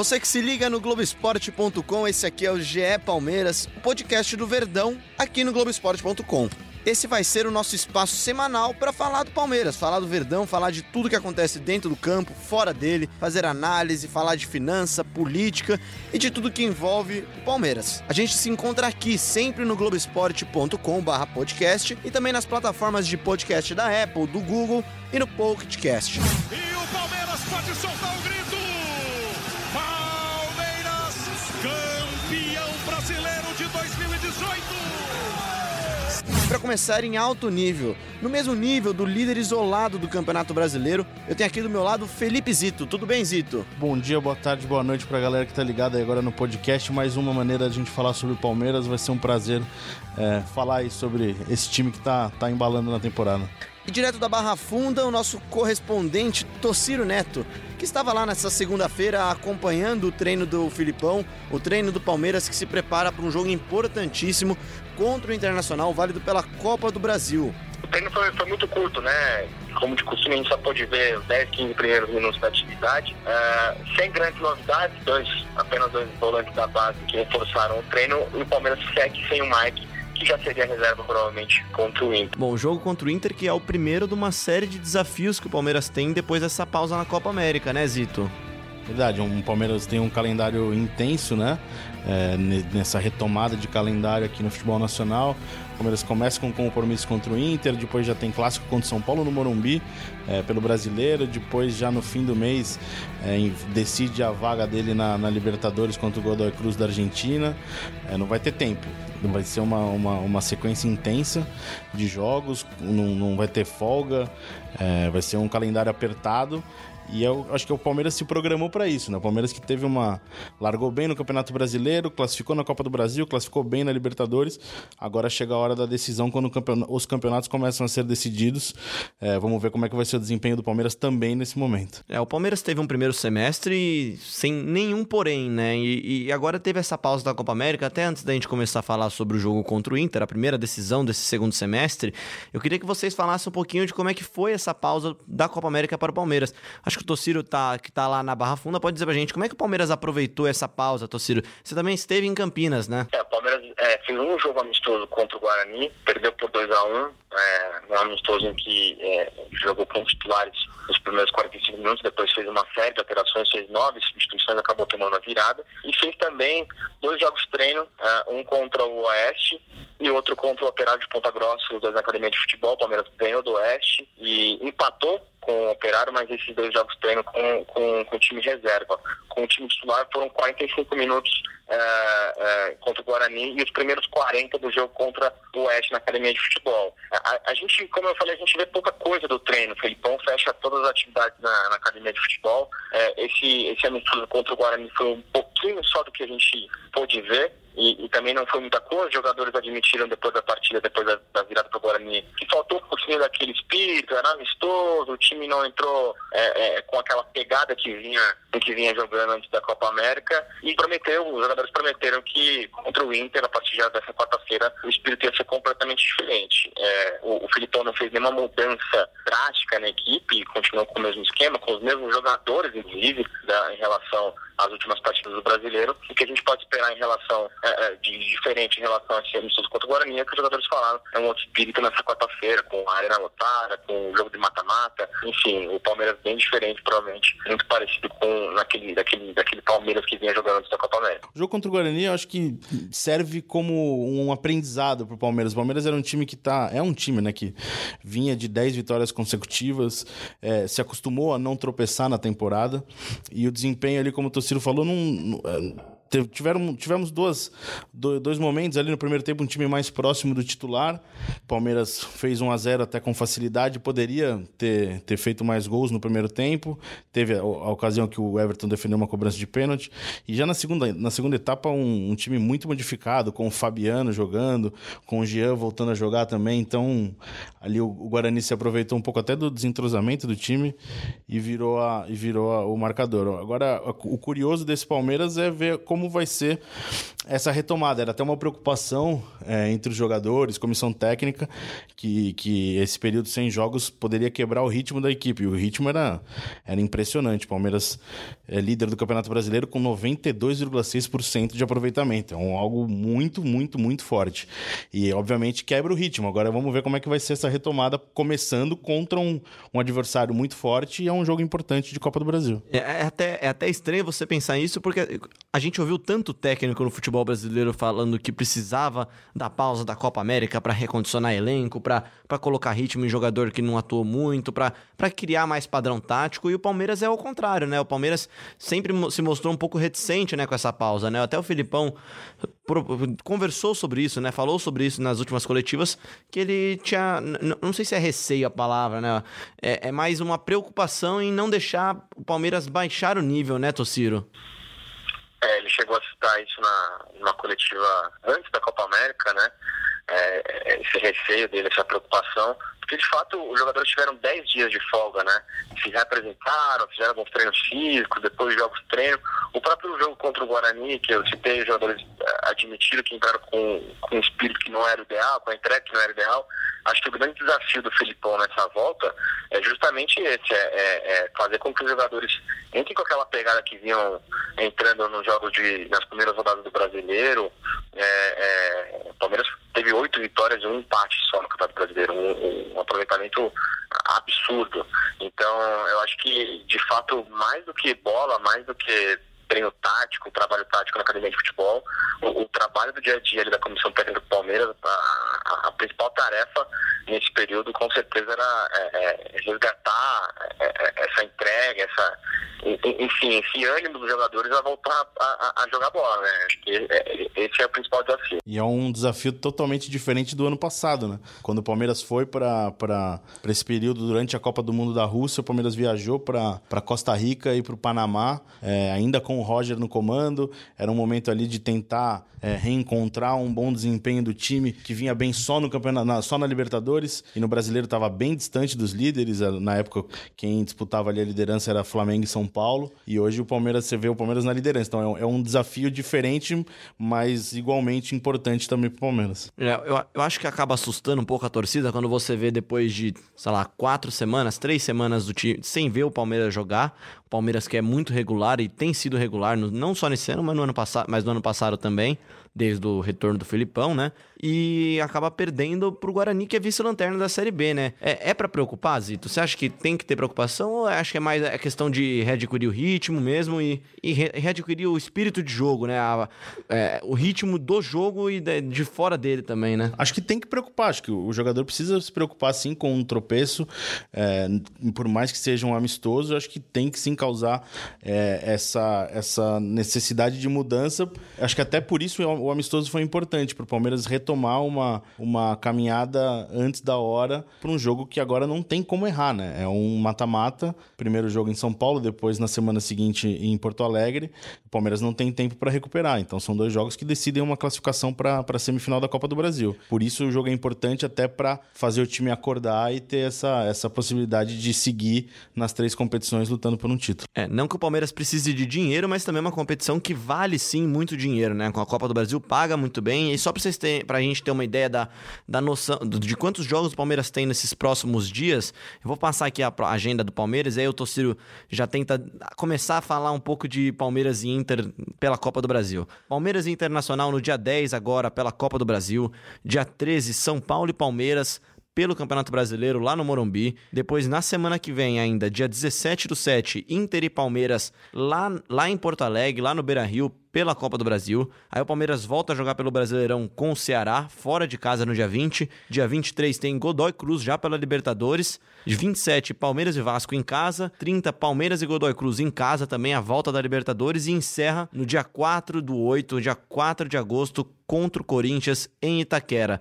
Você que se liga no Globoesporte.com, esse aqui é o GE Palmeiras, o podcast do Verdão, aqui no Globoesporte.com. Esse vai ser o nosso espaço semanal para falar do Palmeiras, falar do Verdão, falar de tudo que acontece dentro do campo, fora dele, fazer análise, falar de finança, política e de tudo que envolve o Palmeiras. A gente se encontra aqui sempre no globesport.com/podcast e também nas plataformas de podcast da Apple, do Google e no Pocket Cast. E o Palmeiras pode soltar o grito! 2018! Para começar em alto nível, no mesmo nível do líder isolado do Campeonato Brasileiro, eu tenho aqui do meu lado Felipe Zito. Tudo bem, Zito? Bom dia, boa tarde, boa noite pra galera que tá ligada aí agora no podcast. Mais uma maneira de a gente falar sobre o Palmeiras. Vai ser um prazer é, falar aí sobre esse time que tá, tá embalando na temporada. E direto da Barra Funda, o nosso correspondente Tociro Neto, que estava lá nessa segunda-feira acompanhando o treino do Filipão, o treino do Palmeiras que se prepara para um jogo importantíssimo contra o Internacional, válido pela Copa do Brasil. O treino foi, foi muito curto, né? Como de costume, a gente só pôde ver os 10, 15 primeiros minutos da atividade. Uh, sem grandes novidades, dois, apenas dois volantes da base que reforçaram o treino. E o Palmeiras segue sem o Mike, que já seria reserva provavelmente contra o Inter. Bom, o jogo contra o Inter que é o primeiro de uma série de desafios que o Palmeiras tem depois dessa pausa na Copa América, né, Zito? Verdade, um Palmeiras tem um calendário intenso, né? É, nessa retomada de calendário aqui no futebol nacional. Palmeiras começa com compromisso contra o Inter, depois já tem clássico contra o São Paulo no Morumbi, é, pelo brasileiro, depois já no fim do mês é, decide a vaga dele na, na, Libertadores contra o Godoy Cruz da Argentina. É, não vai ter tempo, vai ser uma, uma, uma sequência intensa de jogos, não, não vai ter folga, é, vai ser um calendário apertado. E eu acho que o Palmeiras se programou para isso, né? O Palmeiras que teve uma. largou bem no Campeonato Brasileiro, classificou na Copa do Brasil, classificou bem na Libertadores. Agora chega a hora da decisão quando os campeonatos começam a ser decididos. É, vamos ver como é que vai ser o desempenho do Palmeiras também nesse momento. É, o Palmeiras teve um primeiro semestre sem nenhum porém, né? E, e agora teve essa pausa da Copa América. Até antes da gente começar a falar sobre o jogo contra o Inter, a primeira decisão desse segundo semestre, eu queria que vocês falassem um pouquinho de como é que foi essa pausa da Copa América para o Palmeiras. Acho que o Tociro tá, que tá lá na Barra Funda pode dizer pra gente como é que o Palmeiras aproveitou essa pausa, Tociro. Você também esteve em Campinas, né? É, o Palmeiras é, fez um jogo amistoso contra o Guarani, perdeu por 2x1, um, é, um amistoso em que é, jogou com titulares nos primeiros 45 minutos, depois fez uma série de alterações, fez nove substituições, acabou tomando a virada. E fez também dois jogos treino, uh, um contra o Oeste e outro contra o Operário de Ponta Grossa, os dois na Academia de Futebol. O Palmeiras ganhou do Oeste e empatou com o Operário, mas esses dois jogos treino com, com, com o time reserva. Com o time titular foram 45 minutos é, é, contra o Guarani e os primeiros 40 do jogo contra o Oeste na academia de futebol. A, a, gente, como eu falei, a gente vê pouca coisa do treino. O Felipão fecha todas as atividades na, na academia de futebol. É, esse, esse amistoso contra o Guarani foi um pouquinho só do que a gente pôde ver. E, e, também não foi muita coisa. Os jogadores admitiram depois da partida, depois da, que faltou um pouquinho daquele espírito, era amistoso, o time não entrou é, é, com aquela pegada que vinha, que vinha jogando antes da Copa América e prometeu, os jogadores prometeram que contra o Inter, a partir dessa quarta-feira, o espírito ia ser completamente diferente. É, o, o Filipão não fez nenhuma mudança drástica na equipe, continuou com o mesmo esquema, com os mesmos jogadores, inclusive, da, em relação às últimas partidas do brasileiro. O que a gente pode esperar em relação é, é de diferente em relação a esse amistoso contra o Guarani é que os jogadores falaram é um outro espírito nessa quarta-feira, com a arena lotada, com o jogo de mata-mata, enfim, o Palmeiras bem diferente, provavelmente, muito parecido com naquele, daquele, daquele Palmeiras que vinha jogando antes da Copa América. O jogo contra o Guarani, eu acho que serve como um aprendizado para o Palmeiras. O Palmeiras era um time que tá, é um time, né, que vinha de 10 vitórias consecutivas, é, se acostumou a não tropeçar na temporada e o desempenho ali, como o Tociro falou, não, não tiveram, tivemos duas, dois momentos ali no primeiro tempo, um time mais próximo do titular. Palmeiras fez 1 a 0 até com facilidade, poderia ter, ter feito mais gols no primeiro tempo. Teve a, a ocasião que o Everton defendeu uma cobrança de pênalti. E já na segunda, na segunda etapa, um, um, time muito modificado, com o Fabiano jogando, com o Jean voltando a jogar também. Então, ali o, o Guarani se aproveitou um pouco até do desentrosamento do time e virou, a, e virou a, o marcador. Agora, o curioso desse Palmeiras é ver como como vai ser essa retomada. Era até uma preocupação é, entre os jogadores, comissão técnica, que, que esse período sem jogos poderia quebrar o ritmo da equipe. E o ritmo era, era impressionante. O Palmeiras é líder do Campeonato Brasileiro com 92,6% de aproveitamento. É um, algo muito, muito, muito forte. E, obviamente, quebra o ritmo. Agora vamos ver como é que vai ser essa retomada, começando contra um, um adversário muito forte e é um jogo importante de Copa do Brasil. É, é, até, é até estranho você pensar isso, porque a gente ouviu tanto técnico no futebol brasileiro falando que precisava da pausa da Copa América para recondicionar elenco, para colocar ritmo em jogador que não atuou muito, para criar mais padrão tático. E o Palmeiras é o contrário, né? O Palmeiras sempre se mostrou um pouco reticente né, com essa pausa, né? Até o Filipão conversou sobre isso, né? Falou sobre isso nas últimas coletivas, que ele tinha. Não sei se é receio a palavra, né? É, é mais uma preocupação em não deixar o Palmeiras baixar o nível, né, Tociro? É, ele chegou a citar isso na, numa coletiva antes da Copa América, né? É, esse receio dele, essa preocupação. Porque, de fato, os jogadores tiveram 10 dias de folga, né? Se representaram, fizeram alguns treinos físicos, depois jogos de treino. O próprio jogo contra o Guarani, que eu citei, os jogadores admitiram que entraram com, com um espírito que não era ideal, com a entrega que não era ideal. Acho que o grande desafio do Felipão nessa volta é justamente esse, é, é, é fazer com que os jogadores entrem com aquela pegada que vinham entrando nos jogos de, nas primeiras rodadas do Brasileiro. É, é, o Palmeiras teve oito vitórias e um empate só no Campeonato Brasileiro, um, um aproveitamento absurdo. Então, eu acho que, de fato, mais do que bola, mais do que treino tático, trabalho tático na academia de futebol, o, o trabalho do dia a dia ali da comissão técnica do Palmeiras, a, a, a principal tarefa nesse período, com certeza, era é, é, resgatar é, é essa entrega, essa, enfim, esse ânimo dos jogadores a voltar a, a jogar bola, né? Acho que é, esse é o principal desafio. E é um desafio totalmente diferente do ano passado, né? Quando o Palmeiras foi para esse período durante a Copa do Mundo da Rússia, o Palmeiras viajou para Costa Rica e para o Panamá, é, ainda com o Roger no comando. Era um momento ali de tentar é, reencontrar um bom desempenho do time que vinha bem só no campeonato, só na Libertadores e no Brasileiro estava bem distante dos líderes. Na época, quem disputava ali a liderança era Flamengo e São Paulo. E hoje o Palmeiras, você vê o Palmeiras na liderança. Então é um, é um desafio diferente, mas igualmente importante também para o Palmeiras. É, eu, eu acho que acaba assustando um pouco a torcida quando você vê depois de, sei lá, quatro semanas, três semanas do time sem ver o Palmeiras jogar. Palmeiras que é muito regular e tem sido regular, não só nesse ano, mas no ano passado, mas no ano passado também desde o retorno do Filipão, né? E acaba perdendo pro Guarani, que é vice-lanterna da Série B, né? É, é para preocupar, Zito? Você acha que tem que ter preocupação ou acha que é mais a questão de readquirir o ritmo mesmo e, e readquirir o espírito de jogo, né? A, é, o ritmo do jogo e de, de, fora dele também, né? Acho que tem que preocupar. Acho que o jogador precisa se preocupar, sim, com um tropeço. É, por mais que seja um amistoso, acho que tem que sim causar é, essa, essa necessidade de mudança. Acho que até por isso o amistoso foi importante para o Palmeiras retomar uma, uma caminhada antes da hora para um jogo que agora não tem como errar, né? É um mata-mata, primeiro jogo em São Paulo, depois na semana seguinte em Porto Alegre. O Palmeiras não tem tempo para recuperar, então são dois jogos que decidem uma classificação para a semifinal da Copa do Brasil. Por isso o jogo é importante até para fazer o time acordar e ter essa, essa possibilidade de seguir nas três competições lutando por um título. É, não que o Palmeiras precise de dinheiro, mas também é uma competição que vale sim muito dinheiro, né? Com a Copa do Brasil Brasil paga muito bem. E só para vocês terem, gente ter uma ideia da, da noção de quantos jogos o Palmeiras tem nesses próximos dias, eu vou passar aqui a agenda do Palmeiras, e aí o Tociro já tenta começar a falar um pouco de Palmeiras e Inter pela Copa do Brasil. Palmeiras e Internacional no dia 10 agora pela Copa do Brasil, dia 13 São Paulo e Palmeiras, pelo Campeonato Brasileiro lá no Morumbi. Depois, na semana que vem, ainda, dia 17 do 7, Inter e Palmeiras lá, lá em Porto Alegre, lá no Beira Rio, pela Copa do Brasil. Aí o Palmeiras volta a jogar pelo Brasileirão com o Ceará, fora de casa no dia 20. Dia 23 tem Godoy Cruz já pela Libertadores. 27, Palmeiras e Vasco em casa. 30, Palmeiras e Godoy Cruz em casa, também a volta da Libertadores. E encerra no dia 4 do 8, dia 4 de agosto, contra o Corinthians em Itaquera.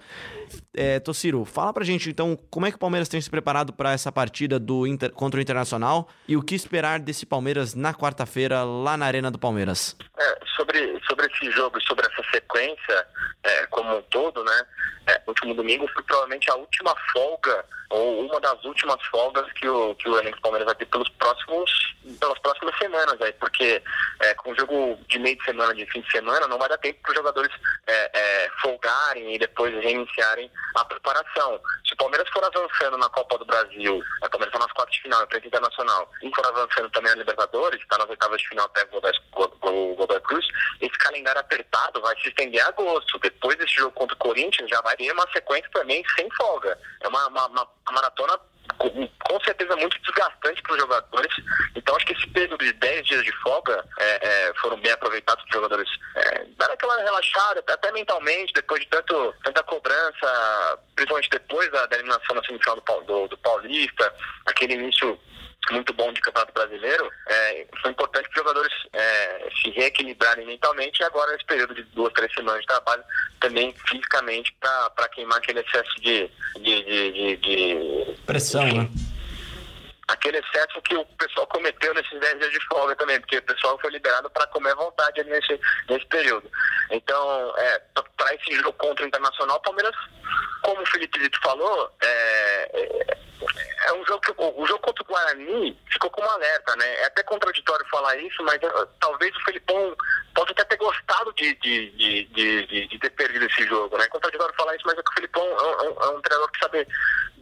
É, Tociro, fala pra gente então como é que o Palmeiras tem se preparado para essa partida do Inter, contra o Internacional e o que esperar desse Palmeiras na quarta-feira lá na Arena do Palmeiras. É, sobre, sobre esse jogo e sobre essa sequência é, como um todo, né? É, último domingo foi provavelmente a última folga ou uma das últimas folgas que o, que o elenco Palmeiras vai ter pelos próximos, pelas próximas semanas, aí, porque é, com o jogo de meio de semana, de fim de semana, não vai dar tempo para os jogadores é, é, folgarem e depois reiniciarem a preparação. Se o Palmeiras for avançando na Copa do Brasil, o Palmeiras está nas quartas de final, na frente internacional, e for avançando também na Libertadores, está nas oitavas de final até o Godoy Cruz, esse calendário apertado vai se estender a agosto. Depois desse jogo contra o Corinthians, já vai ter uma sequência também sem folga. É uma, uma, uma maratona com, certeza muito desgastante para os jogadores. Então acho que esse período de 10 dias de folga é, é, foram bem aproveitados para os jogadores é, dar aquela relaxada, até mentalmente, depois de tanto, tanta cobrança, principalmente depois da, da eliminação na semifinal do, do, do Paulista, aquele início muito bom de campeonato brasileiro, é, foi importante para os jogadores é, se reequilibrarem mentalmente e agora nesse período de duas, três semanas de trabalho, também fisicamente para queimar aquele excesso de, de, de, de, de pressão, enfim, né? Aquele excesso que o pessoal cometeu nesses 10 dias de folga também, porque o pessoal foi liberado para comer à vontade nesse, nesse período. Então, é, para esse jogo contra o Internacional, o Palmeiras, como o Felipe Zito falou, é, é é um jogo que o, jogo contra o Guarani ficou como alerta, né? É até contraditório falar isso, mas uh, talvez o Felipão possa até ter gostado de, de, de, de, ter perdido esse jogo, né? É contraditório falar isso, mas é que o Felipão é, é, é um treinador que sabe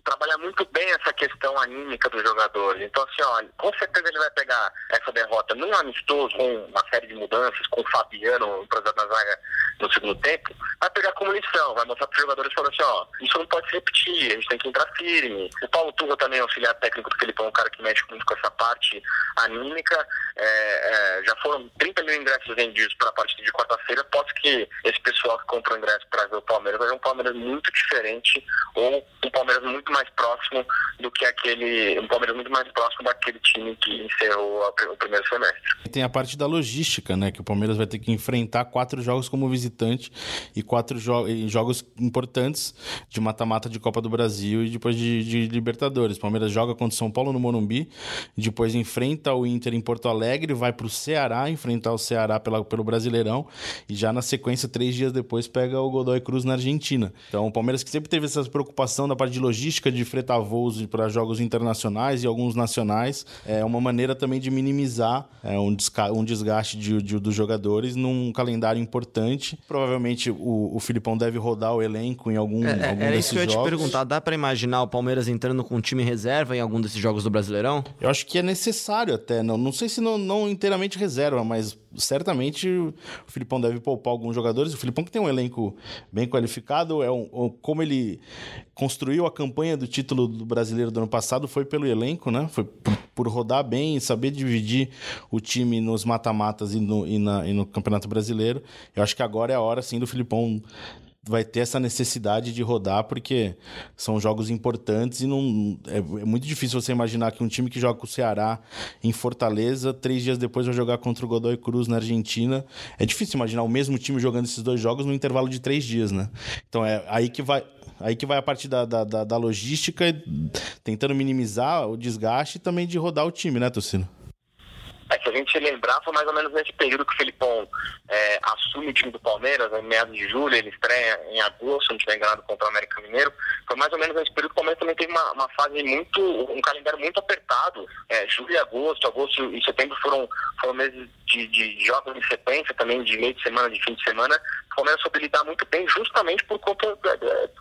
trabalhar muito bem essa questão anímica dos jogadores. Então, assim, ó, com certeza ele vai pegar essa derrota num amistoso, com uma série de mudanças, com o Fabiano improvisado na zaga no segundo tempo, vai pegar como lição, vai mostrar para os jogadores falando assim, ó, isso não pode se repetir, a gente tem que entrar firme. O Paulo Turra também, auxiliar técnico do Felipão, um cara que mexe muito com essa parte anímica. É, é, já foram 30 mil ingressos vendidos para a partida de quarta-feira. Posso que esse pessoal que comprou ingresso para ver o Palmeiras vai ver um Palmeiras muito diferente ou um Palmeiras muito mais próximo do que aquele. um Palmeiras muito mais próximo daquele time que encerrou o primeiro semestre. E tem a parte da logística, né? Que o Palmeiras vai ter que enfrentar quatro jogos como visitante e quatro jo jogos importantes de mata-mata de Copa do Brasil e depois de, de Libertadores. O Palmeiras joga contra o São Paulo no Morumbi, depois enfrenta o Inter em Porto Alegre, vai para o Ceará, enfrentar o Ceará pela, pelo Brasileirão e já na sequência, três dias depois, pega o Godoy Cruz na Argentina. Então o Palmeiras que sempre teve essa preocupação da parte de logística de fretar voos para jogos internacionais e alguns nacionais, é uma maneira também de minimizar é, um, um desgaste de, de, dos jogadores num calendário importante. Provavelmente o, o Filipão deve rodar o elenco em algum, é, algum era desses isso que eu ia jogos. te perguntar. Dá para imaginar o Palmeiras entrando com um time reserva em algum desses jogos do Brasileirão? Eu acho que é necessário até. Não, não sei se não, não inteiramente reserva, mas certamente o Filipão deve poupar alguns jogadores. O Filipão que tem um elenco bem qualificado, é um, como ele construiu a campanha do título do brasileiro do ano passado foi pelo elenco, né? Foi por, por rodar bem, saber dividir o time nos mata-matas e no, e, na, e no Campeonato Brasileiro. Eu acho que agora é a hora, sim, do Filipão vai ter essa necessidade de rodar, porque são jogos importantes e não é, é, muito difícil você imaginar que um time que joga com o Ceará em Fortaleza, três dias depois vai jogar contra o Godoy Cruz na Argentina. É difícil imaginar o mesmo time jogando esses dois jogos no intervalo de três dias, né? Então é aí que vai. Aí que vai a partir da, da, da, da logística, tentando minimizar o desgaste e também de rodar o time, né, Tocino? É, se a gente lembrar, foi mais ou menos nesse período que o Felipão é, assume o time do Palmeiras, em meados de julho, ele estreia em agosto, se não estiver enganado, contra o América Mineiro. Foi mais ou menos nesse período que o Palmeiras também teve uma, uma fase muito, um calendário muito apertado. É, julho e agosto, agosto e setembro foram, foram meses de, de jogos em sequência, também de meio de semana, de fim de semana. O Palmeiras soube lidar muito bem, justamente por conta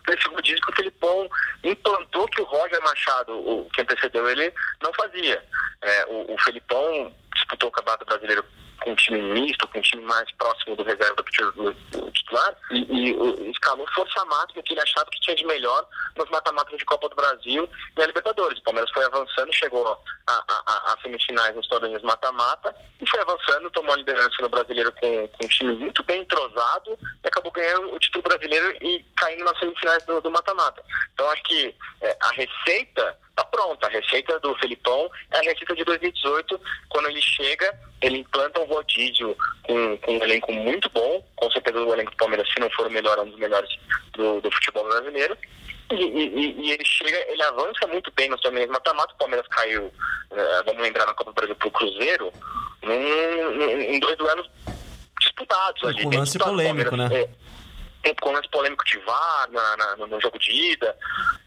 desse rodízio que o Felipão implantou que o Roger Machado, o, que antecedeu ele, não fazia. É, o, o Felipão disputou o Campeonato Brasileiro com um time misto, com um time mais próximo do reserva do titular, e, e escalou força máxima que ele achava que tinha de melhor nos mata-matas de Copa do Brasil e a Libertadores. O Palmeiras foi avançando, chegou a, semifinais nos torneios mata-mata e foi avançando, tomou a liderança no brasileiro com, com um time muito bem entrosado e acabou ganhando o título brasileiro e caindo nas semifinais do mata-mata. Então acho que é, a receita está pronta. A receita do Felipão é a receita de 2018, quando ele chega, ele implanta um rodízio com, com um elenco muito bom, com certeza o elenco do Palmeiras, se não for o melhor, é um dos melhores do, do futebol brasileiro. E, e, e, ele chega, ele avança muito bem no torneio mata-mata. O Palmeiras caiu, uh, vamos lembrar, na Copa do Brasil pro Cruzeiro, num, num, em dois duelos disputados ali. Bem lance polêmico, Palmeiras, né? é, tem com lance polêmico de VAR na, na- no, jogo de ida.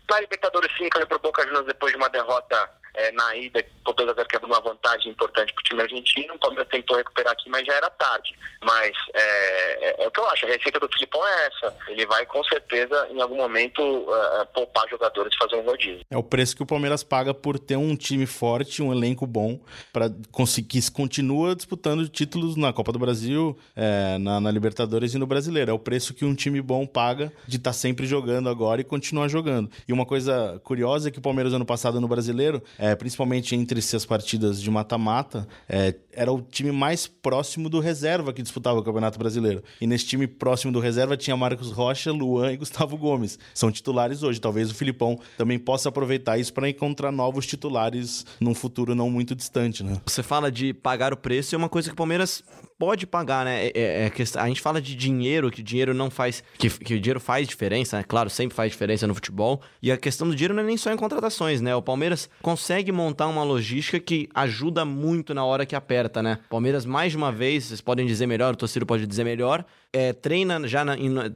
Na Libertadores, sim, caiu pro Boca Juniors depois de uma derrota é, na ida, por 2 a 0 que abriu uma vantagem importante pro time argentino. O Palmeiras tentou recuperar aqui, mas já era tarde. Mas é, é- é o que eu acho, a receita do Filipão é essa. Ele vai, com certeza, em algum momento, é, é, poupar jogadores fazer um rodízio. É o preço que o Palmeiras paga por ter um time forte, um elenco bom, para conseguir continua disputando títulos na Copa do Brasil, é, na, na Libertadores e no Brasileiro. É o preço que um time bom paga de estar sempre jogando agora e continuar jogando. E uma coisa curiosa é que o Palmeiras ano passado no Brasileiro, é, principalmente entre essas partidas de mata-mata, é, era o time mais próximo do reserva que disputava o Campeonato Brasileiro. E nesse time próximo do reserva tinha Marcos Rocha, Luan e Gustavo Gomes. São titulares hoje. Talvez o Filipão também possa aproveitar isso para encontrar novos titulares num futuro não muito distante, né? Você fala de pagar o preço, é uma coisa que o Palmeiras pode pagar, né? É, é- é a gente fala de dinheiro, que dinheiro não faz. Que, que o dinheiro faz diferença, né? Claro, sempre faz diferença no futebol. E a questão do dinheiro não é nem só em contratações, né? O Palmeiras consegue montar uma logística que ajuda muito na hora que aperta, né? Palmeiras, mais uma vez, vocês podem dizer melhor, o torcedor pode dizer melhor. é, treina já na-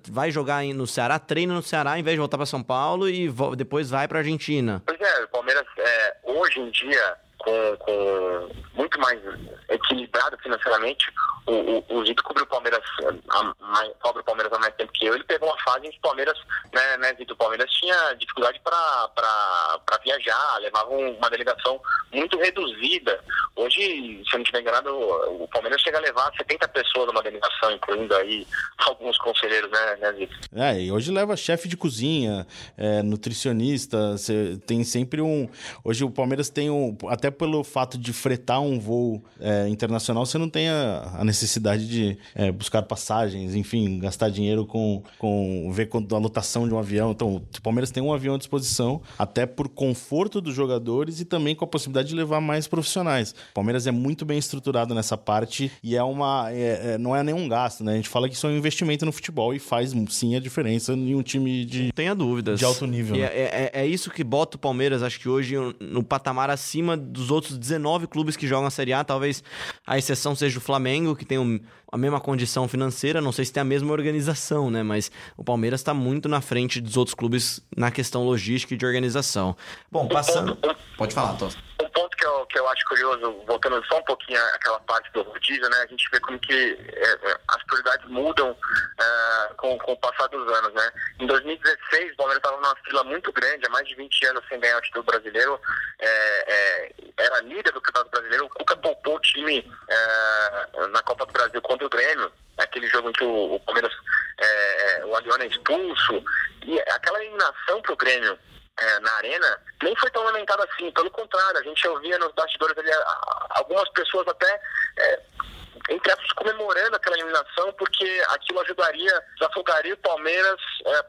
vai jogar no Ceará, treina no Ceará em vez de voltar para São Paulo e depois vai para Argentina. Pois é, o Palmeiras é, hoje em dia, com, com muito mais equilibrado financeiramente, o, o, o Zito cobre o Palmeiras mais, cobre o Palmeiras há mais tempo que eu. Ele pegou uma fase em que o Palmeiras, né, né Zito, o Palmeiras tinha dificuldade para viajar, levava um- uma delegação muito reduzida. Hoje, se eu não estiver enganado, o Palmeiras chega a levar 70 pessoas numa delegação, incluindo aí alguns conselheiros, né, né Zito? É, e hoje leva chefe de cozinha, é, nutricionista, tem sempre um... Hoje o Palmeiras tem um... Até pelo fato de fretar um voo é, internacional, você não tem a, a necessidade de é, buscar passagens, enfim, gastar dinheiro com, com... ver com a lotação de um avião. Então, o Palmeiras tem um avião à disposição, até por conforto dos jogadores e também com a possibilidade de levar mais profissionais. O Palmeiras é muito bem estruturado nessa parte e é uma... é- é- não é nenhum gasto, né? A gente fala que isso é um investimento no futebol e faz sim a diferença em um time de... Tenha dúvidas. De alto nível, né? é, é- é isso que bota o Palmeiras, acho que hoje, no patamar acima dos outros 19 clubes que jogam a Série A. Talvez a exceção seja o Flamengo, que tem um- a mesma condição financeira. Não sei se tem a mesma organização, né? Mas o Palmeiras está muito na frente dos outros clubes na questão logística e de organização. Bom, passando. Pode falar, Tosta. Um ponto que eu, que eu acho curioso, voltando só um pouquinho àquela parte do rodízio, né? A gente vê como que é, é, as prioridades mudam é, com, com o passar dos anos, né? Em 2016, o Palmeiras estava numa fila muito grande, há mais de 20 anos sem ganhar o título brasileiro. É, é, era líder do Campeonato Brasileiro. O Cuca poupou o time é, na Copa do Brasil contra o Grêmio. Aquele jogo em que o, o Palmeiras, é, é, o Aliona é expulso. E aquela eliminação pro Grêmio é, na arena nem foi tão lamentada assim. Pelo contrário, a gente ouvia nos bastidores ali algumas pessoas até é, entre aspas, comemorando aquela eliminação, porque aquilo ajudaria, desafogaria o Palmeiras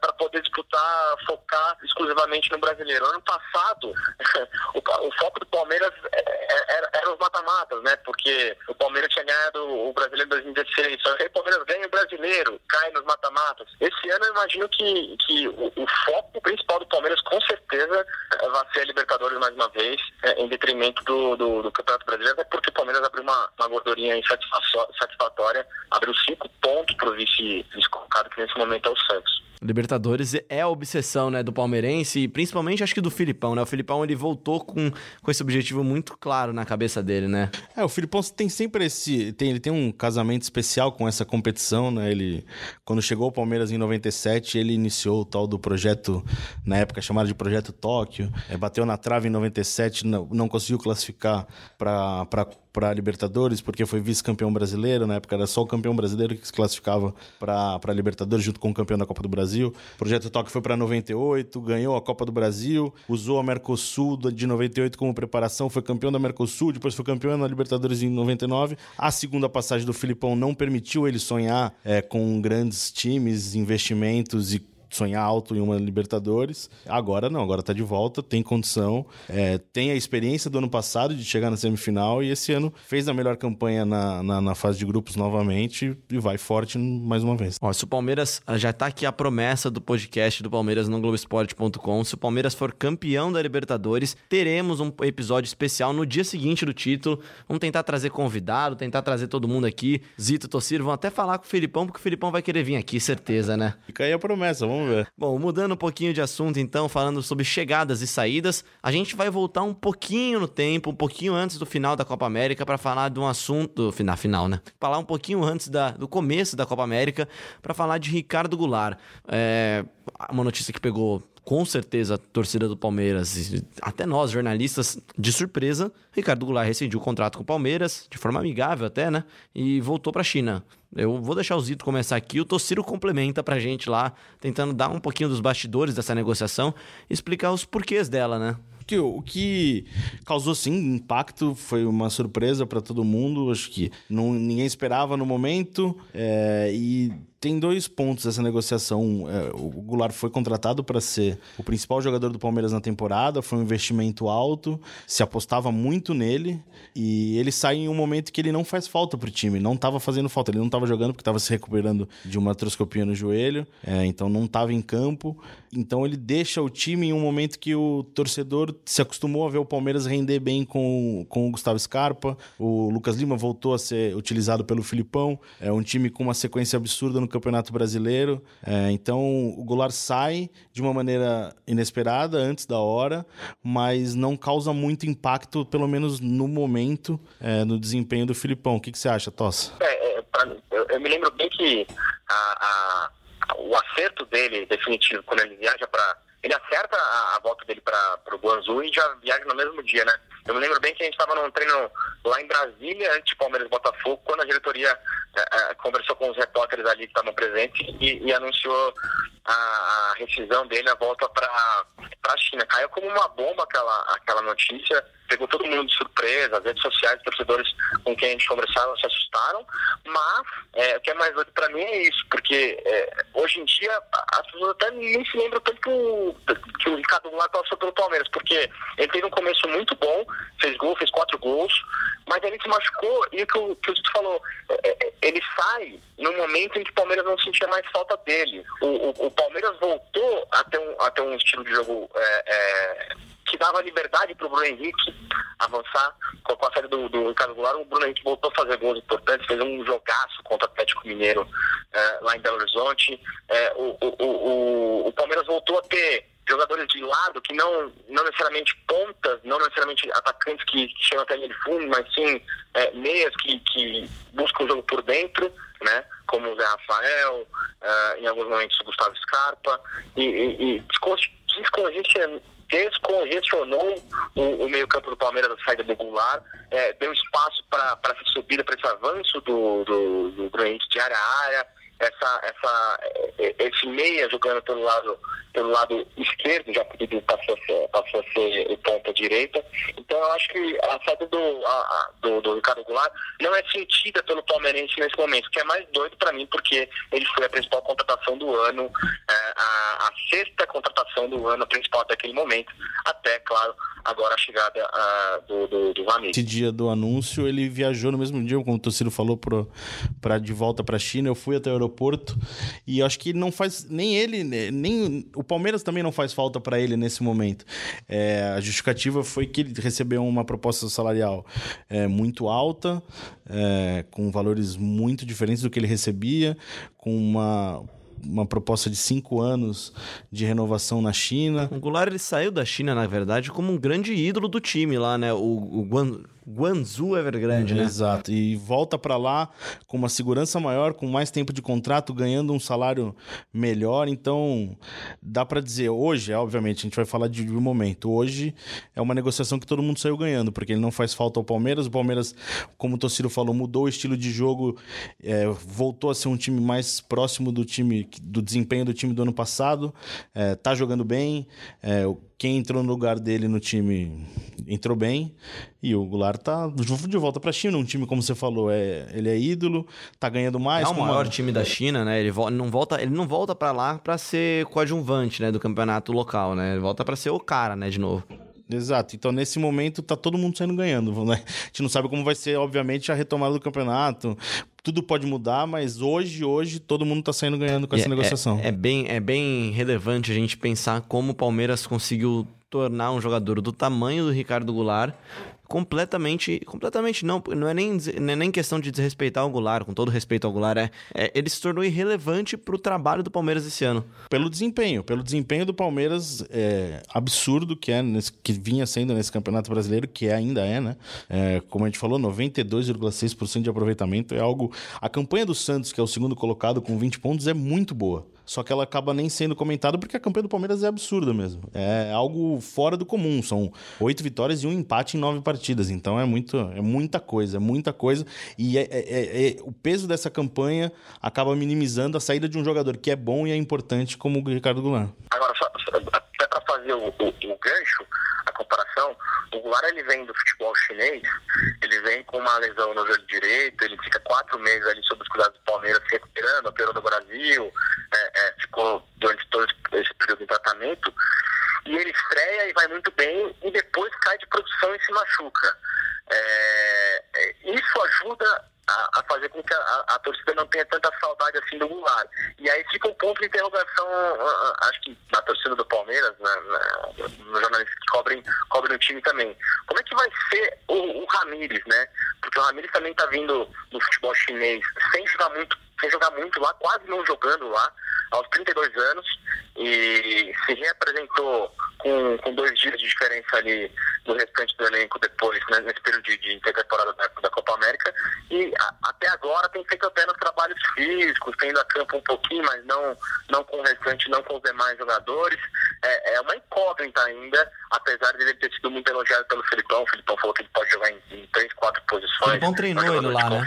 para poder disputar, focar exclusivamente no brasileiro. Ano passado, o, o foco do Palmeiras é, é, era, era os mata-matas, né? Porque o Palmeiras tinha ganhado o brasileiro em 2016, só que o Palmeiras ganha o brasileiro, cai nos mata-matas. Esse ano eu imagino que, que o, o foco principal do Palmeiras, com certeza, eh, vai ser a Libertadores mais uma vez, eh, em detrimento do, do, do Campeonato Brasileiro, até porque o Palmeiras abriu uma, uma gordurinha satisfatória, abriu cinco pontos para o vice- vice-colocado, que nesse momento é o Santos. Libertadores é a obsessão, né, do palmeirense e principalmente acho que do Filipão, né? O Filipão ele voltou com, com esse objetivo muito claro na cabeça dele, né? É, o Filipão tem sempre esse. Tem, ele tem um casamento especial com essa competição, né? Ele, quando chegou ao Palmeiras em 97, ele iniciou o tal do projeto, na época chamado de Projeto Tóquio. É, bateu na trave em 97, não, não conseguiu classificar para para Libertadores, porque foi vice-campeão brasileiro. Na época era só o campeão brasileiro que se classificava para Libertadores, junto com o campeão da Copa do Brasil. O projeto Tóquio foi para 98, ganhou a Copa do Brasil, usou a Mercosul de 98 como preparação, foi campeão da Mercosul, depois foi campeão na Libertadores em 99. A segunda passagem do Filipão não permitiu ele sonhar é, com grandes times, investimentos e sonhar alto em uma Libertadores. Agora não, agora tá de volta, tem condição, é, tem a experiência do ano passado de chegar na semifinal e esse ano fez a melhor campanha na, na, na fase de grupos novamente e vai forte mais uma vez. Ó, se o Palmeiras já tá aqui a promessa do podcast do Palmeiras no Globoesporte.com. Se o Palmeiras for campeão da Libertadores, teremos um episódio especial no dia seguinte do título. Vamos tentar trazer convidado, tentar trazer todo mundo aqui. Zito, Tociro, vão até falar com o Filipão, porque o Filipão vai querer vir aqui, certeza, né? Fica aí a promessa, vamos ver. Bom, mudando um pouquinho de assunto, então, falando sobre chegadas e saídas, a gente vai voltar um pouquinho no tempo, um pouquinho antes do final da Copa América, para falar de um assunto. Na final, né? Falar um pouquinho antes da, do começo da Copa América, para falar de Ricardo Goulart. É uma notícia que pegou com certeza a torcida do Palmeiras até nós, jornalistas, de surpresa, Ricardo Goulart rescindiu o contrato com o Palmeiras, de forma amigável até, né? E voltou para a China. Eu vou deixar o Zito começar aqui, o Tociro complementa pra gente lá, tentando dar um pouquinho dos bastidores dessa negociação e explicar os porquês dela, né? o que causou sim impacto foi uma surpresa para todo mundo. Acho que não, ninguém esperava no momento. É, e tem dois pontos essa negociação. É, o Goulart foi contratado para ser o principal jogador do Palmeiras na temporada, foi um investimento alto, se apostava muito nele e ele sai em um momento que ele não faz falta pro time, não estava fazendo falta, ele não estava jogando porque estava se recuperando de uma atroscopia no joelho, é, então não estava em campo. Então ele deixa o time em um momento que o torcedor se acostumou a ver o Palmeiras render bem com, com o Gustavo Scarpa, o Lucas Lima voltou a ser utilizado pelo Filipão, é um time com uma sequência absurda no Campeonato Brasileiro. É, então o Goulart sai de uma maneira inesperada, antes da hora, mas não causa muito impacto, pelo menos no momento, é, no desempenho do Filipão. O que, que você acha, Tossa? É, é eu, eu, me lembro bem que a, a, o acerto dele, definitivo, quando ele viaja para ele acerta a, a, volta dele para o Guangzhou e já viaja no mesmo dia, né? Eu me lembro bem que a gente estava num treino lá em Brasília, antes de Palmeiras Botafogo, quando a diretoria é, conversou com os repórteres ali que estavam presentes e, e anunciou a, a, rescisão dele, a volta para a China. Caiu como uma bomba aquela, aquela notícia, pegou todo mundo de surpresa, as redes sociais, torcedores com quem a gente conversava se assustaram, mas é, o que é mais doido para mim é isso, porque é, hoje em dia as pessoas até nem se lembram tanto que o, que o Ricardo Goulart passou pelo Palmeiras, porque ele teve um começo muito bom, fez gol, fez quatro gols, mas ele se machucou e o que o, que o Zito falou, é, é, ele sai no momento em que o Palmeiras não sentia mais falta dele. O, o, o Palmeiras voltou a ter um, a ter um estilo de jogo é, é que dava liberdade para o Bruno Henrique avançar. Com a saída do, do Ricardo Goulart, o Bruno Henrique voltou a fazer gols importantes, fez um jogaço contra o Atlético Mineiro é, lá em Belo Horizonte. o, o, o, o Palmeiras voltou a ter jogadores de lado que não, não necessariamente pontas, não necessariamente atacantes que, chegam até linha de fundo, mas sim é, meias que, que buscam o jogo por dentro, né? Como o Zé Rafael, uh, em alguns momentos o Gustavo Scarpa, e, e, e descongestionou o, o meio-campo do Palmeiras da saída do Goulart, é, deu espaço para essa subida, para esse avanço do, do, do de área a área, essa, essa, esse meia jogando pelo lado, pelo lado esquerdo, já que passou a passou a ser o ponta direita. Então eu acho que a saída do, a, do, do, Ricardo Goulart não é sentida pelo palmeirense nesse momento, que é mais doido para mim, porque ele foi a principal contratação do ano, é, a, a, sexta contratação do ano, principal até aquele momento, até, claro, agora a chegada a, do, do, do Ramiro. Esse dia do anúncio, ele viajou no mesmo dia, como o Tociro falou, pro, pra, de volta para a China. Eu fui até o aeroporto e acho que não faz nem ele, nem o Palmeiras também não faz falta para ele nesse momento. É, a justificativa foi que ele recebeu uma proposta salarial é, muito alta, é, com valores muito diferentes do que ele recebia, com uma uma proposta de cinco anos de renovação na China. O Goulart ele saiu da China, na verdade, como um grande ídolo do time lá, né? O, o Guan, Guangzhou Evergrande, né? Exato. E volta para lá com uma segurança maior, com mais tempo de contrato, ganhando um salário melhor. Então, dá para dizer, hoje, obviamente, a gente vai falar de um momento. Hoje é uma negociação que todo mundo saiu ganhando, porque ele não faz falta ao Palmeiras. O Palmeiras, como o Tociro falou, mudou o estilo de jogo, é, voltou a ser um time mais próximo do time, do desempenho do time do ano passado. É, tá jogando bem. É, quem entrou no lugar dele no time entrou bem. E o Goulart tá de volta pra China. Um time, como você falou, é, ele é ídolo, tá ganhando mais. É o maior uma... time da China, né? Ele não volta, ele não volta para lá para ser coadjuvante, né, do campeonato local, né? Ele volta para ser o cara, né, de novo. Exato. Então, nesse momento, tá todo mundo saindo ganhando. Né? A gente não sabe como vai ser, obviamente, a retomada do campeonato. Tudo pode mudar, mas hoje, hoje, todo mundo tá saindo ganhando com essa é, negociação. É, é, bem, é bem relevante a gente pensar como o Palmeiras conseguiu tornar um jogador do tamanho do Ricardo Goulart completamente, completamente não, não é nem, não é nem questão de desrespeitar o Goulart, com todo respeito ao Goulart, é, é ele se tornou irrelevante para o trabalho do Palmeiras esse ano. Pelo desempenho, pelo desempenho do Palmeiras é, absurdo que é nesse, que vinha sendo nesse Campeonato Brasileiro, que é, ainda é, né? É, como a gente falou, 92,6% de aproveitamento é algo. A campanha do Santos, que é o segundo colocado com 20 pontos, é muito boa só que ela acaba nem sendo comentada porque a campanha do Palmeiras é absurda mesmo. É algo fora do comum. São oito vitórias e um empate em nove partidas. Então é, muito, é muita coisa, é muita coisa. E é, é, é, é o peso dessa campanha acaba minimizando a saída de um jogador que é bom e é importante como o Ricardo Goulart. Agora, só, até para fazer o, o, o gancho, comparação, o Goulart ele vem do futebol chinês, ele vem com uma lesão no joelho direito, ele fica quatro meses ali sob os cuidados do Palmeiras se recuperando, operou no Brasil, é, é, ficou durante todo esse período de tratamento, e ele estreia e vai muito bem, e depois cai de produção e se machuca. É, é isso ajuda a, a, fazer com que a, a, torcida não tenha tanta saudade assim do Goulart. E aí fica um ponto de interrogação, acho que na torcida do Palmeiras, né, nos jornalistas que cobrem, cobrem o time também. Como é que vai ser o, o Ramires, né? Porque o Ramires também está vindo no futebol chinês sem jogar muito, sem jogar muito lá, quase não jogando lá, aos 32 anos, e se reapresentou com, com dois dias de diferença ali no restante do elenco depois, né, nesse período de, de intertemporada da, da Copa América. E a, até agora tem feito apenas trabalhos físicos, tendo a campo um pouquinho, mas não, não com o restante, não com os demais jogadores. É, é uma incógnita ainda, apesar de ele ter sido muito elogiado pelo Filipão. O Filipão falou que ele pode jogar em, em três, quatro posições. O Filipão treinou ele lá, né? O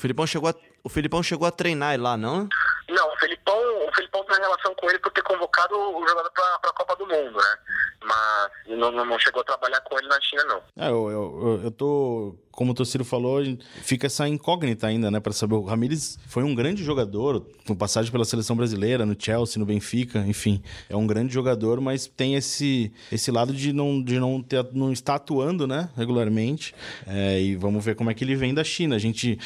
Filipão chegou a, o Filipão chegou a treinar ele lá, não? Não, o Felipão, o Felipão tem relação com ele por ter convocado o jogador para a Copa do Mundo, né? Mas não, não, chegou a trabalhar com ele na China, não. É, eu, eu, eu tô como o Tociro falou, fica essa incógnita ainda, né, para saber. O Ramires foi um grande jogador, com passagem pela seleção brasileira, no Chelsea, no Benfica, enfim, é um grande jogador, mas tem esse, esse lado de não, de não, ter, não estar atuando, né, regularmente. É, e vamos ver como é que ele vem da China. A gente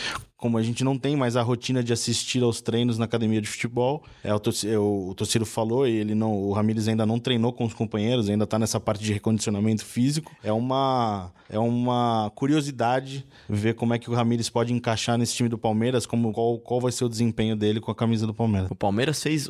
como a gente não tem mais a rotina de assistir aos treinos na academia de futebol, é, o, é, o Tociro falou, ele não, o Ramires ainda não treinou com os companheiros, ainda está nessa parte de recondicionamento físico. É uma, é uma curiosidade ver como é que o Ramires pode encaixar nesse time do Palmeiras, como qual, qual vai ser o desempenho dele com a camisa do Palmeiras. O Palmeiras fez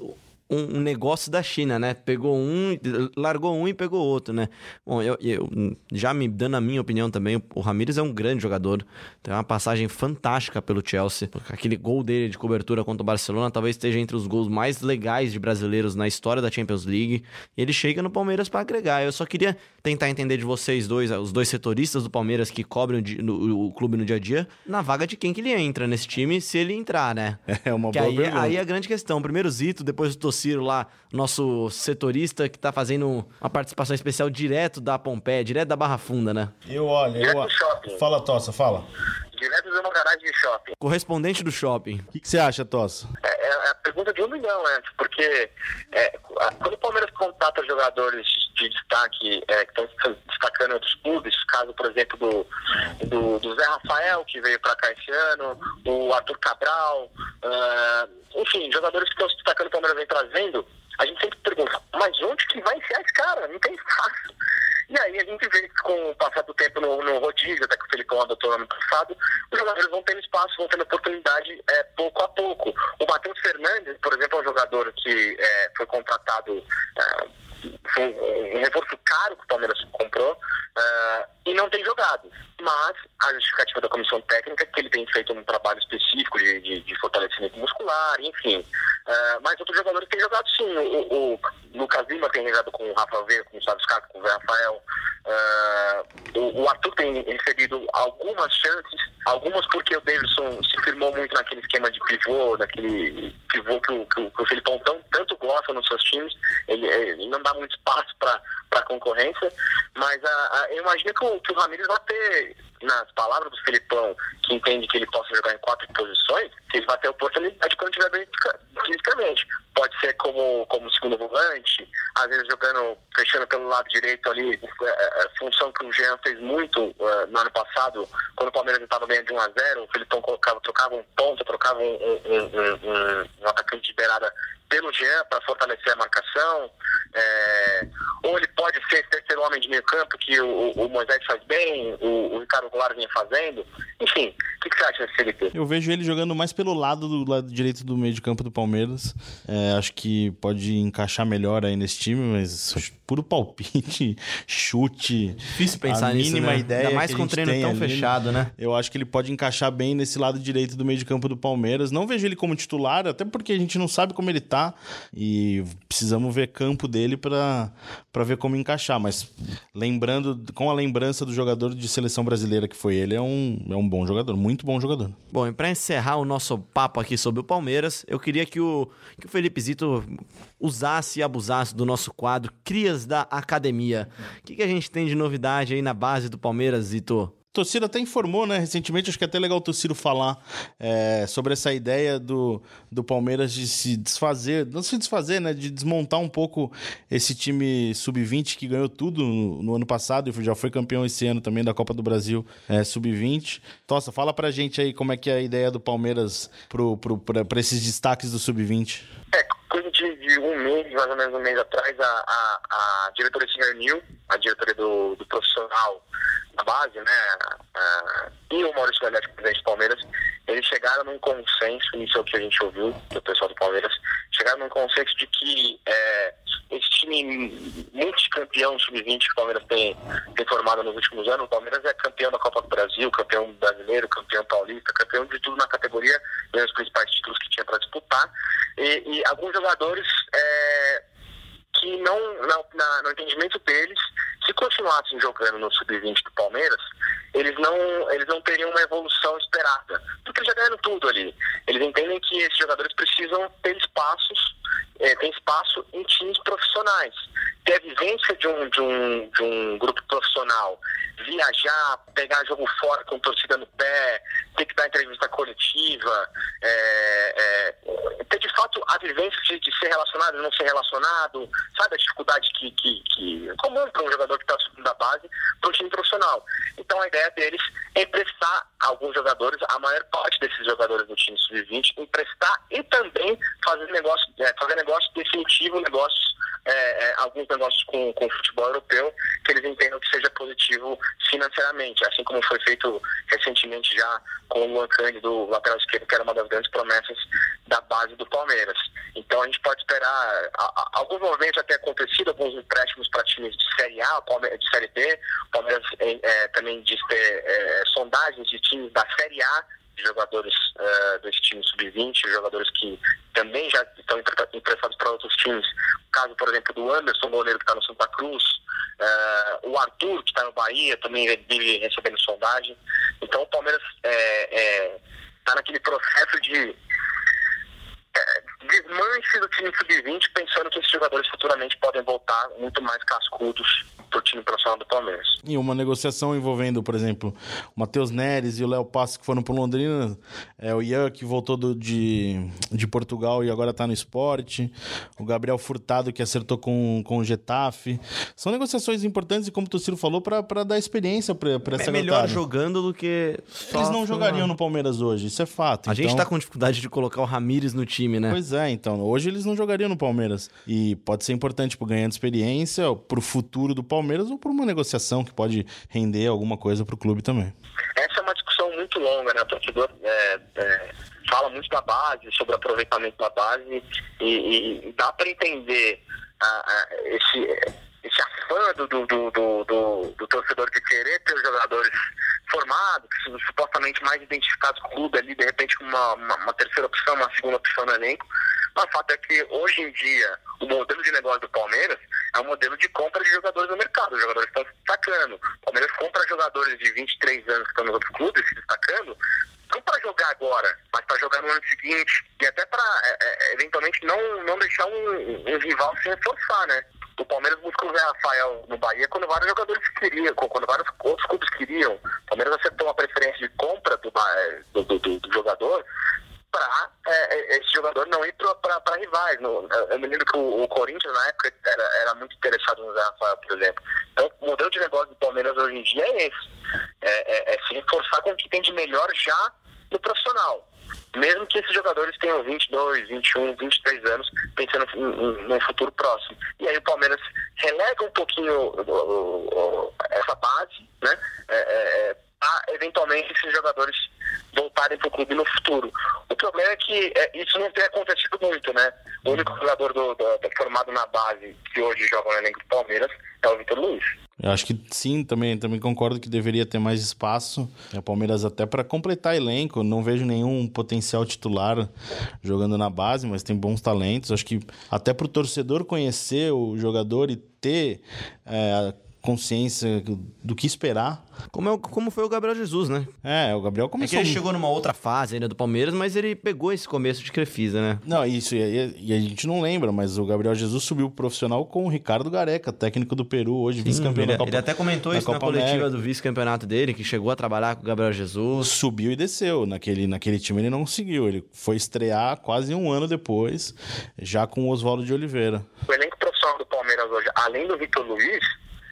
um, um, negócio da China, né? Pegou um, largou um e pegou outro, né? Bom, eu, eu já me dando a minha opinião também, o Ramires é um grande jogador, tem uma passagem fantástica pelo Chelsea. Aquele gol dele de cobertura contra o Barcelona talvez esteja entre os gols mais legais de brasileiros na história da Champions League. E ele chega no Palmeiras para agregar. Eu só queria tentar entender de vocês dois, os dois setoristas do Palmeiras que cobrem o, no, o clube no dia a dia, na vaga de quem que ele entra nesse time, se ele entrar, né? É uma que boa aí, pergunta. aí é a grande questão. Primeiro Zito, depois o Ciro lá, nosso setorista que tá fazendo uma participação especial direto da Pompeia, direto da Barra Funda, né? Eu olho, eu... Fala, Tossa, fala. Direto de uma garagem de shopping. Correspondente do shopping. O que, que você acha, Tossa? É, é, a pergunta de um milhão, né? Porque é, quando o Palmeiras contrata jogadores de destaque é, que estão destacando em outros clubes, caso, por exemplo, do, do, do Zé Rafael, que veio para cá esse ano, o Arthur Cabral, uh, enfim, jogadores que estão se destacando, o Palmeiras vem trazendo, a gente sempre pergunta, mas onde que vai enfiar esse cara? Não tem espaço. E aí a gente vê que com o passar do tempo no, no rodízio, até que o Felipão adotou no ano passado, os jogadores vão tendo espaço, vão tendo oportunidade é, pouco a pouco. O Matheus Fernandes, por exemplo, é um jogador que é, foi contratado, é, foi um reforço caro que o Palmeiras comprou, é, e não tem jogado. Mas a justificativa da comissão técnica é que ele tem feito um trabalho específico de, de, de fortalecimento muscular, enfim. Uh, mas outros jogadores têm jogado sim. O, o Lucas Lima tem jogado com o Rafael Veiga, com o Sávio Scaco, com o Rafael. Uh, o, o, Arthur tem recebido algumas chances, algumas porque o Davidson se firmou muito naquele esquema de pivô, naquele pivô que o, que o, que o Filipão tão, tanto gosta nos seus times. Ele, ele não dá muito espaço para a concorrência, mas a, a, eu imagino que o, que o Ramires vai ter, nas palavras do Filipão, que entende que ele possa jogar em quatro posições, ele vai ter oportunidade quando estiver bem fisicamente. Pode ser como, como segundo volante, às vezes jogando, fechando pelo lado direito ali, a, é, é, função que o Jean fez muito uh, no ano passado, quando o Palmeiras estava ganhando de 1 a 0 o Filipão colocava, trocava um ponto, trocava um, um, um, um atacante de beirada pelo Jean para fortalecer a marcação. É, ou ele pode ser terceiro homem de meio campo que o, o Moisés faz bem, o, o Ricardo Goulart vinha fazendo. Enfim, o que, que, você acha desse Felipe? Eu vejo ele jogando mais pelo lado do lado direito do meio de campo do Palmeiras. É, acho que pode encaixar melhor aí nesse time, mas puro palpite, chute. Difícil pensar a mínima nisso, né? ideia. Ainda mais com um treino tão ali, fechado, né? Eu acho que ele pode encaixar bem nesse lado direito do meio de campo do Palmeiras. Não vejo ele como titular, até porque a gente não sabe como ele tá e precisamos ver campo dele para ver como encaixar. Mas lembrando, com a lembrança do jogador de seleção brasileira que foi ele, é um, é um bom jogador, muito bom jogador. Bom, e para encerrar o nosso papo aqui sobre o Palmeiras, eu queria que o, que o Felipe Zito usasse e abusasse do nosso quadro Crias da Academia. O que, que a gente tem de novidade aí na base do Palmeiras, Zito? Tociro até informou, né? Recentemente, acho que é até legal o Tociro falar é, sobre essa ideia do, do Palmeiras de se desfazer, não se desfazer, né? De desmontar um pouco esse time sub-20 que ganhou tudo no, no, ano passado e já foi campeão esse ano também da Copa do Brasil é, sub-20. Tossa, fala pra gente aí como é que é a ideia do Palmeiras pro, pro, pra, pra esses destaques do sub-20. É, coisa de, um mês, mais ou menos um mês atrás, a, a, a diretora a diretoria do, do profissional na base, né, uh, e o Maurício Galete, presidente do Palmeiras, eles chegaram num consenso, isso é o que a gente ouviu do pessoal do Palmeiras, chegaram num consenso de que é, esse time multicampeão sub-20 que o Palmeiras tem, tem formado nos últimos anos, o Palmeiras é campeão da Copa do Brasil, campeão brasileiro, campeão paulista, campeão de tudo na categoria, ganhou os principais títulos que tinha para disputar, e, e, alguns jogadores é, que não, na, no entendimento deles, se continuassem jogando no sub-20 do Palmeiras, eles não, eles não teriam uma evolução esperada, porque eles já ganharam tudo ali. Eles entendem que esses jogadores precisam ter espaços, é, ter espaço em times profissionais. Ter a vivência de um, de, um, de um grupo profissional, viajar, pegar jogo fora com torcida no pé, ter que dar entrevista coletiva, é, é, ter de fato a vivência de, de ser relacionado e não ser relacionado, sabe a dificuldade que, que, que é comum para um jogador que está subindo da base para um time profissional. Então a ideia deles é emprestar alguns jogadores, a maior parte desses jogadores do time sub-20, emprestar e também fazer negócio, é, fazer negócio definitivo, negócios, é, é, alguns negócios com, com o futebol europeu, que eles entendam que seja positivo financeiramente, assim como foi feito recentemente já com o Luan do lateral esquerdo, que era uma das grandes promessas da base do Palmeiras. Então a gente pode esperar a, a, alguns movimentos até acontecido, alguns empréstimos para times de Série A, de Série B. O Palmeiras é, também diz ter é, sondagens de times da Série A, jogadores uh, desse time sub-20, jogadores que também já estão emprestados para outros times. O caso, por exemplo, do Anderson, goleiro que está no Santa Cruz, uh, o Arthur, que está no Bahia, também vive recebendo sondagem. Então o Palmeiras está é, é, tá naquele processo de desmanche do time sub-20, pensando que esses jogadores futuramente podem voltar muito mais cascudos para o time profissional do Palmeiras. E uma negociação envolvendo, por exemplo, o Matheus Neres e o Léo Passos que foram para Londrina, é, o Ian que voltou do, de, de Portugal e agora está no esporte, o Gabriel Furtado que acertou com, com o Getafe. São negociações importantes e, como o Tociro falou, para dar experiência para essa É melhor jogando do que. Eles não jogariam no Palmeiras hoje, isso é fato. A então... gente está com dificuldade de colocar o Ramires no time, né? Pois é, então. Hoje eles não jogariam no Palmeiras. E pode ser importante, tipo, ganhando experiência pro futuro do Palmeiras ou por uma negociação que pode render alguma coisa pro clube também. Essa é uma discussão muito longa, né? O torcedor é, é, fala muito da base, sobre o aproveitamento da base, e, e, e dá para entender a, a, esse esse afã do, do, do, do, do torcedor de querer ter os jogadores formados, supostamente mais identificados com o clube ali, de repente com uma, uma, uma, terceira opção, uma segunda opção no elenco. Mas o fato é que hoje em dia o modelo de negócio do Palmeiras é um modelo de compra de jogadores no mercado. Os jogadores estão se destacando. O Palmeiras compra jogadores de 23 anos que estão nos outros clubes se destacando não para jogar agora, mas para jogar no ano seguinte e até para é, é, eventualmente não, não deixar um, um rival se reforçar, né? O Palmeiras buscou o Zé Rafael no Bahia quando vários jogadores queriam, quando vários outros clubes queriam. O Palmeiras acertou uma preferência de compra do, do, do, do jogador para é, esse jogador não ir para rivais. No, eu me lembro que o, o, Corinthians, na época, era, era muito interessado no Zé Rafael, por exemplo. Então, o modelo de negócio do Palmeiras hoje em dia é esse. É, é, é se reforçar com o que tem de melhor já no profissional. Mesmo que esses jogadores tenham 22, 21, 23 anos, pensando no futuro próximo. E aí o Palmeiras relega um pouquinho essa base, né? É, é, é eventualmente esses jogadores voltarem para o clube no futuro. O problema é que é, isso não tem acontecido muito, né? O único jogador do, do, do, formado na base que hoje joga no elenco do Palmeiras é o Vitor Luiz. Eu acho que sim, também, também concordo que deveria ter mais espaço. O Palmeiras até para completar elenco, não vejo nenhum potencial titular jogando na base, mas tem bons talentos. Acho que até para o torcedor conhecer o jogador e ter é, consciência do que esperar. Como, é, como foi o Gabriel Jesus, né? É, o Gabriel começou... É que ele chegou numa outra fase ainda do Palmeiras, mas ele pegou esse começo de Crefisa, né? Não, isso, e, e a gente não lembra, mas o Gabriel Jesus subiu profissional com o Ricardo Gareca, técnico do Peru, hoje vice-campeão da Copa Ele até comentou isso Copa na coletiva América. do vice-campeonato dele, que chegou a trabalhar com o Gabriel Jesus. Subiu e desceu. Naquele, naquele time ele não conseguiu. Ele foi estrear quase um ano depois, já com o Oswaldo de Oliveira. O elenco profissional do Palmeiras hoje, além do Vitor Luiz,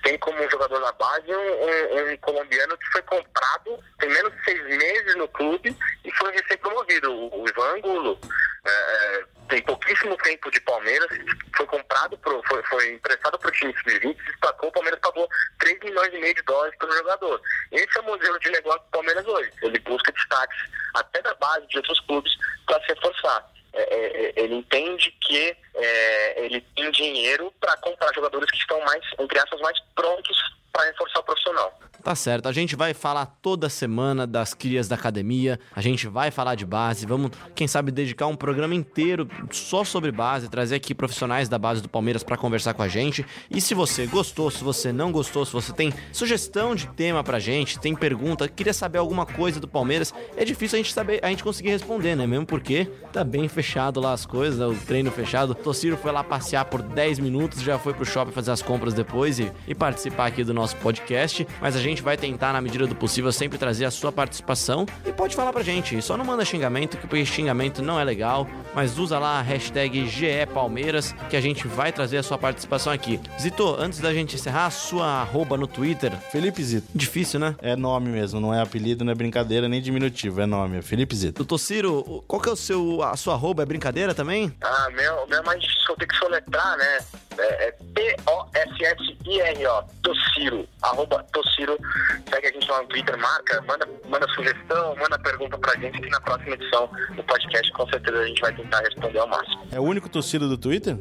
tem como jogador da base um, um, um, colombiano que foi comprado, tem menos de seis meses no clube e foi recém-promovido, o, o Ivan Angulo. É, é, tem pouquíssimo tempo de Palmeiras, foi comprado, pro, foi, foi emprestado para o time sub-20, se destacou, o Palmeiras pagou 3 milhões e meio de dólares pelo jogador. Esse é o modelo de negócio do Palmeiras hoje. Ele busca destaques até da base de outros clubes para se reforçar. É, é, é, ele entende que é, ele tem dinheiro para comprar jogadores que estão mais, entre aspas, mais prontos para reforçar o profissional. Tá certo, a gente vai falar toda semana das crias da academia, a gente vai falar de base, vamos, quem sabe, dedicar um programa inteiro só sobre base, trazer aqui profissionais da base do Palmeiras para conversar com a gente. E se você gostou, se você não gostou, se você tem sugestão de tema pra gente, tem pergunta, queria saber alguma coisa do Palmeiras, é difícil a gente saber, a gente conseguir responder, né? Mesmo porque tá bem fechado lá as coisas, o treino fechado. Tociro foi lá passear por 10 minutos, já foi pro shopping fazer as compras depois e, e participar aqui do nosso podcast, mas a gente gente vai tentar, na medida do possível, sempre trazer a sua participação e pode falar pra gente. Só não manda xingamento, que xingamento não é legal, mas usa lá a hashtag GEPalmeiras que a gente vai trazer a sua participação aqui. Zito, antes da gente encerrar, a sua arroba no Twitter. Felipe Zito. Difícil, né? É nome mesmo, não é apelido, não é brincadeira, nem diminutivo, é nome, é Felipe Zito. Doutor Ciro, qual que é o seu, a sua arroba? É brincadeira também? Ah, meu, meu é mais só tem que soletrar, né? É, é T-O-S-S-I-R-O, Tociro, arroba Tociro. Segue a gente lá no Twitter, marca, manda, manda sugestão, manda pergunta pra gente que na próxima edição do podcast com certeza a gente vai tentar responder ao máximo. É o único Tociro do Twitter?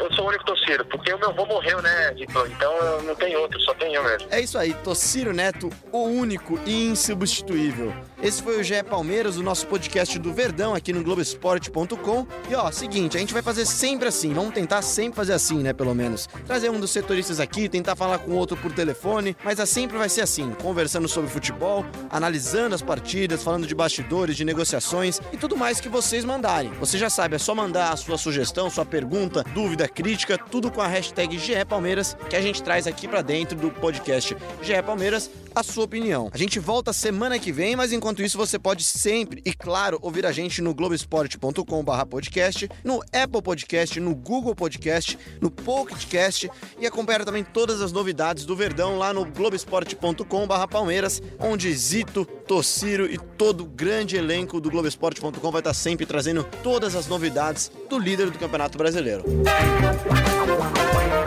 Eu sou o único Tociro, porque o meu avô morreu, né, Vitor? Então não tem outro, só tem eu mesmo. É isso aí, Tociro Neto, o único e insubstituível. Esse foi o GE Palmeiras, o nosso podcast do Verdão aqui no Globoesporte.com. E ó, seguinte, a gente vai fazer sempre assim, vamos tentar sempre fazer assim, né, pelo menos. Trazer um dos setoristas aqui, tentar falar com outro por telefone, mas sempre vai ser assim, conversando sobre futebol, analisando as partidas, falando de bastidores, de negociações e tudo mais que vocês mandarem. Você já sabe, é só mandar a sua sugestão, sua pergunta, dúvida, crítica, tudo com a hashtag GE Palmeiras, que a gente traz aqui para dentro do podcast GE Palmeiras a sua opinião. A gente volta semana que vem, mas enquanto isso você pode sempre e claro ouvir a gente no globesport.com/podcast, no Apple Podcast, no Google Podcast, no Pocketcast e acompanhar também todas as novidades do Verdão lá no globesport.com/palmeiras, onde Zito, Tociro e todo o grande elenco do globesport.com vai estar sempre trazendo todas as novidades do líder do Campeonato Brasileiro.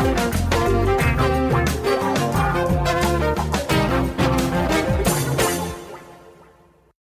Música